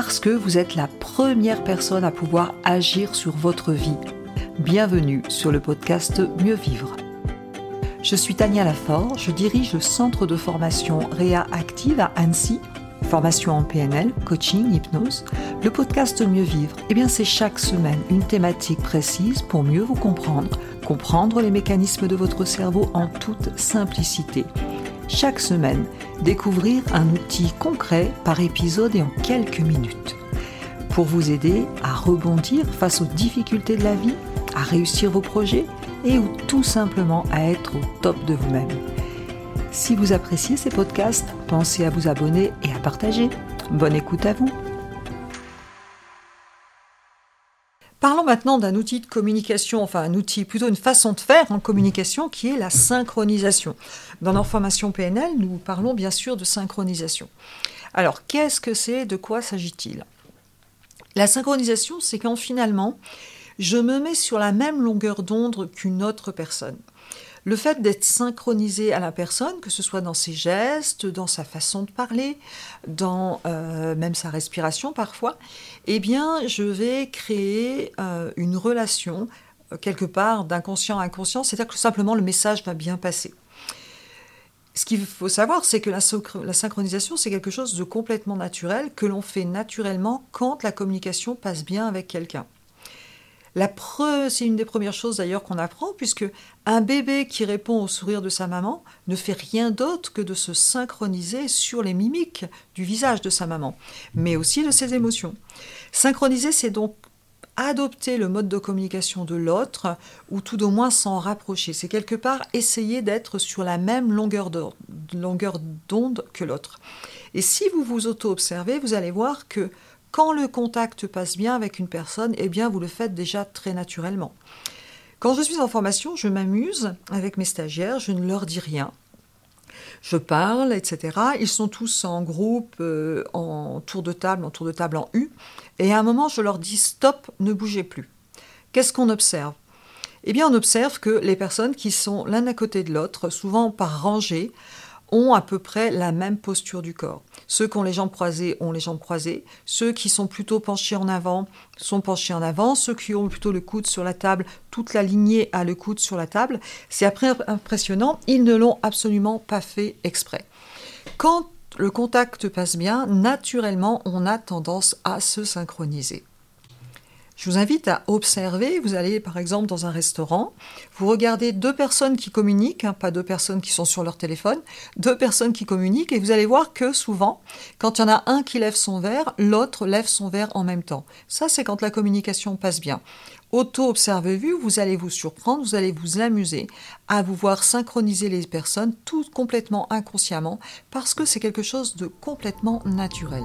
parce que vous êtes la première personne à pouvoir agir sur votre vie. Bienvenue sur le podcast Mieux Vivre. Je suis Tania Lafort, je dirige le centre de formation Réa Active à Annecy, formation en PNL, coaching, hypnose. Le podcast Mieux Vivre, eh bien c'est chaque semaine une thématique précise pour mieux vous comprendre, comprendre les mécanismes de votre cerveau en toute simplicité chaque semaine, découvrir un outil concret par épisode et en quelques minutes. Pour vous aider à rebondir face aux difficultés de la vie, à réussir vos projets et ou tout simplement à être au top de vous-même. Si vous appréciez ces podcasts, pensez à vous abonner et à partager. Bonne écoute à vous. Parlons maintenant d'un outil de communication, enfin un outil, plutôt une façon de faire en communication qui est la synchronisation. Dans notre formation PNL, nous parlons bien sûr de synchronisation. Alors, qu'est-ce que c'est? De quoi s'agit-il? La synchronisation, c'est quand finalement, je me mets sur la même longueur d'onde qu'une autre personne. Le fait d'être synchronisé à la personne, que ce soit dans ses gestes, dans sa façon de parler, dans euh, même sa respiration parfois, eh bien, je vais créer euh, une relation euh, quelque part d'inconscient à inconscient, c'est-à-dire que simplement le message va bien passer. Ce qu'il faut savoir, c'est que la, la synchronisation, c'est quelque chose de complètement naturel, que l'on fait naturellement quand la communication passe bien avec quelqu'un. La c'est une des premières choses d'ailleurs qu'on apprend, puisque un bébé qui répond au sourire de sa maman ne fait rien d'autre que de se synchroniser sur les mimiques du visage de sa maman, mais aussi de ses émotions. Synchroniser, c'est donc adopter le mode de communication de l'autre, ou tout au moins s'en rapprocher. C'est quelque part essayer d'être sur la même longueur d'onde que l'autre. Et si vous vous auto-observez, vous allez voir que quand le contact passe bien avec une personne, eh bien vous le faites déjà très naturellement. Quand je suis en formation, je m'amuse avec mes stagiaires, je ne leur dis rien. Je parle, etc. Ils sont tous en groupe, euh, en tour de table, en tour de table en U. Et à un moment, je leur dis stop, ne bougez plus. Qu'est-ce qu'on observe? Eh bien, on observe que les personnes qui sont l'un à côté de l'autre, souvent par rangée, ont à peu près la même posture du corps. Ceux qui ont les jambes croisées ont les jambes croisées. Ceux qui sont plutôt penchés en avant sont penchés en avant. Ceux qui ont plutôt le coude sur la table, toute la lignée a le coude sur la table. C'est après impressionnant, ils ne l'ont absolument pas fait exprès. Quand le contact passe bien, naturellement, on a tendance à se synchroniser. Je vous invite à observer. Vous allez par exemple dans un restaurant, vous regardez deux personnes qui communiquent, hein, pas deux personnes qui sont sur leur téléphone, deux personnes qui communiquent, et vous allez voir que souvent, quand il y en a un qui lève son verre, l'autre lève son verre en même temps. Ça, c'est quand la communication passe bien. Auto-observez-vous, vous allez vous surprendre, vous allez vous amuser à vous voir synchroniser les personnes tout complètement inconsciemment, parce que c'est quelque chose de complètement naturel.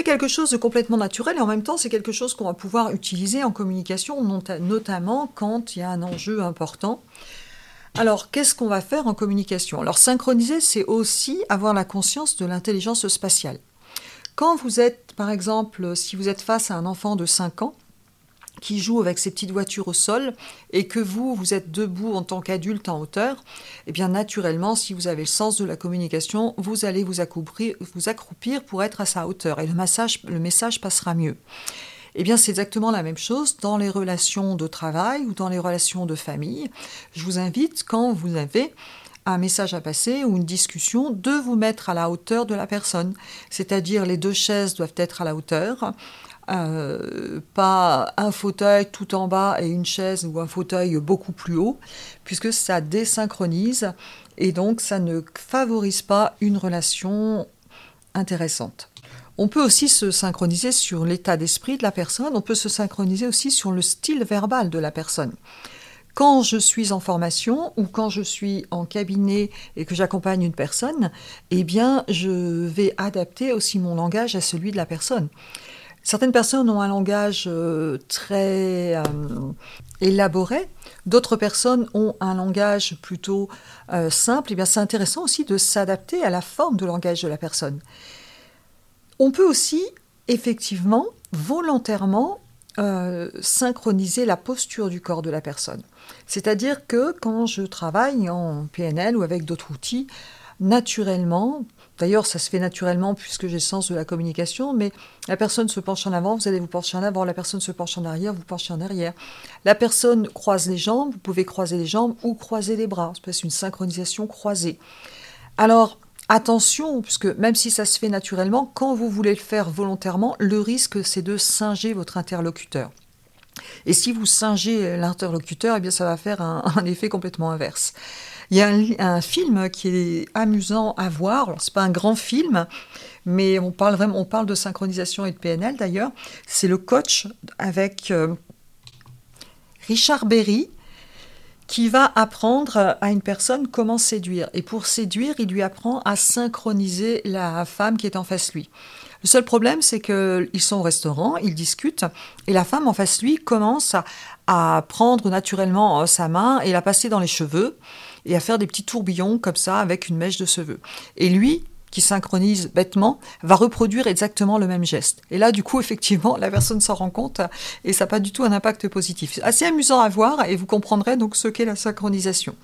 C'est quelque chose de complètement naturel et en même temps c'est quelque chose qu'on va pouvoir utiliser en communication, notamment quand il y a un enjeu important. Alors qu'est-ce qu'on va faire en communication? Alors synchroniser, c'est aussi avoir la conscience de l'intelligence spatiale. Quand vous êtes, par exemple, si vous êtes face à un enfant de 5 ans, qui joue avec ses petites voitures au sol et que vous, vous êtes debout en tant qu'adulte en hauteur, eh bien naturellement, si vous avez le sens de la communication, vous allez vous accroupir, vous accroupir pour être à sa hauteur et le, massage, le message passera mieux. Eh bien, c'est exactement la même chose dans les relations de travail ou dans les relations de famille. Je vous invite, quand vous avez un message à passer ou une discussion, de vous mettre à la hauteur de la personne. C'est-à-dire, les deux chaises doivent être à la hauteur. Euh, pas un fauteuil tout en bas et une chaise ou un fauteuil beaucoup plus haut, puisque ça désynchronise et donc ça ne favorise pas une relation intéressante. On peut aussi se synchroniser sur l'état d'esprit de la personne, on peut se synchroniser aussi sur le style verbal de la personne. Quand je suis en formation ou quand je suis en cabinet et que j'accompagne une personne, eh bien, je vais adapter aussi mon langage à celui de la personne. Certaines personnes ont un langage euh, très euh, élaboré, d'autres personnes ont un langage plutôt euh, simple. Et eh bien, c'est intéressant aussi de s'adapter à la forme de langage de la personne. On peut aussi, effectivement, volontairement synchroniser la posture du corps de la personne. C'est-à-dire que quand je travaille en PNL ou avec d'autres outils, naturellement, d'ailleurs ça se fait naturellement puisque j'ai le sens de la communication, mais la personne se penche en avant, vous allez vous pencher en avant, la personne se penche en arrière, vous penchez en arrière. La personne croise les jambes, vous pouvez croiser les jambes ou croiser les bras, c'est une synchronisation croisée. Alors, Attention, puisque même si ça se fait naturellement, quand vous voulez le faire volontairement, le risque c'est de singer votre interlocuteur. Et si vous singez l'interlocuteur, eh bien ça va faire un, effet complètement inverse. Il y a un, film qui est amusant à voir. C'est pas un grand film, mais on parle vraiment, on parle de synchronisation et de PNL d'ailleurs. C'est le coach avec euh, Richard Berry qui va apprendre à une personne comment séduire. Et pour séduire, il lui apprend à synchroniser la femme qui est en face lui. Le seul problème, c'est qu'ils sont au restaurant, ils discutent, et la femme en face lui commence à, prendre naturellement euh, sa main et la passer dans les cheveux, et à faire des petits tourbillons comme ça avec une mèche de cheveux. Et lui, qui synchronise bêtement, va reproduire exactement le même geste. Et là, du coup, effectivement, la personne s'en rend compte et ça n'a pas du tout un impact positif. C'est assez amusant à voir et vous comprendrez donc ce qu'est la synchronisation.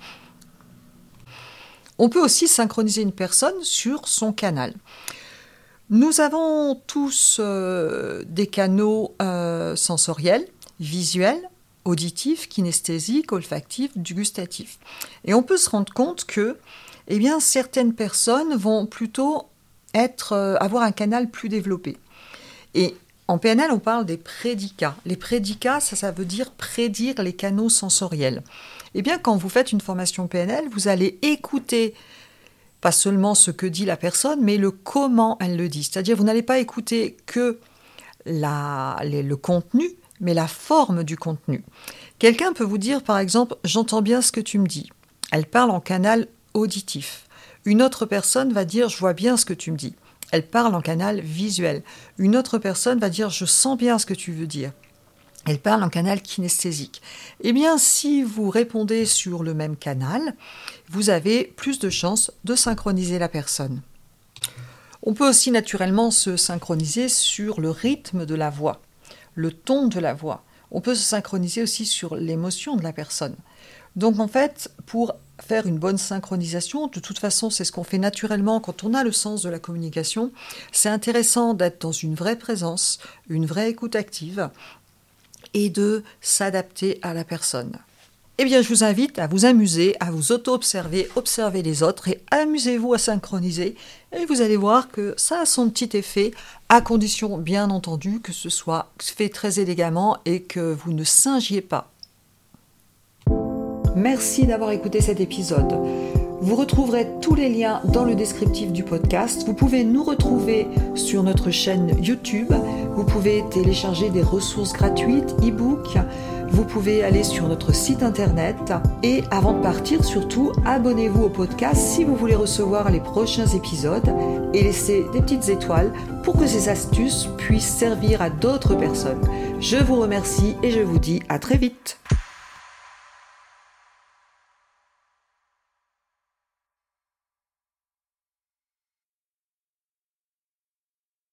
On peut aussi synchroniser une personne sur son canal. Nous avons tous euh, des canaux euh, sensoriels, visuels, auditifs, kinesthésiques, olfactifs, gustatifs. Et on peut se rendre compte que eh bien, certaines personnes vont plutôt être, euh, avoir un canal plus développé. Et en PNL, on parle des prédicats. Les prédicats, ça, ça veut dire prédire les canaux sensoriels. Eh bien, quand vous faites une formation PNL, vous allez écouter pas seulement ce que dit la personne, mais le comment elle le dit. C'est-à-dire, vous n'allez pas écouter que la, le contenu, mais la forme du contenu. Quelqu'un peut vous dire, par exemple, j'entends bien ce que tu me dis. Elle parle en canal auditif. Une autre personne va dire je vois bien ce que tu me dis. Elle parle en canal visuel. Une autre personne va dire je sens bien ce que tu veux dire. Elle parle en canal kinesthésique. Eh bien, si vous répondez sur le même canal, vous avez plus de chances de synchroniser la personne. On peut aussi naturellement se synchroniser sur le rythme de la voix, le ton de la voix. On peut se synchroniser aussi sur l'émotion de la personne. Donc en fait, pour faire une bonne synchronisation. De toute façon, c'est ce qu'on fait naturellement quand on a le sens de la communication. C'est intéressant d'être dans une vraie présence, une vraie écoute active et de s'adapter à la personne. Eh bien, je vous invite à vous amuser, à vous auto-observer, observer les autres et amusez-vous à synchroniser. Et vous allez voir que ça a son petit effet, à condition, bien entendu, que ce soit fait très élégamment et que vous ne singiez pas. Merci d'avoir écouté cet épisode. Vous retrouverez tous les liens dans le descriptif du podcast. Vous pouvez nous retrouver sur notre chaîne YouTube. Vous pouvez télécharger des ressources gratuites, e-books. Vous pouvez aller sur notre site internet. Et avant de partir, surtout, abonnez-vous au podcast si vous voulez recevoir les prochains épisodes et laissez des petites étoiles pour que ces astuces puissent servir à d'autres personnes. Je vous remercie et je vous dis à très vite.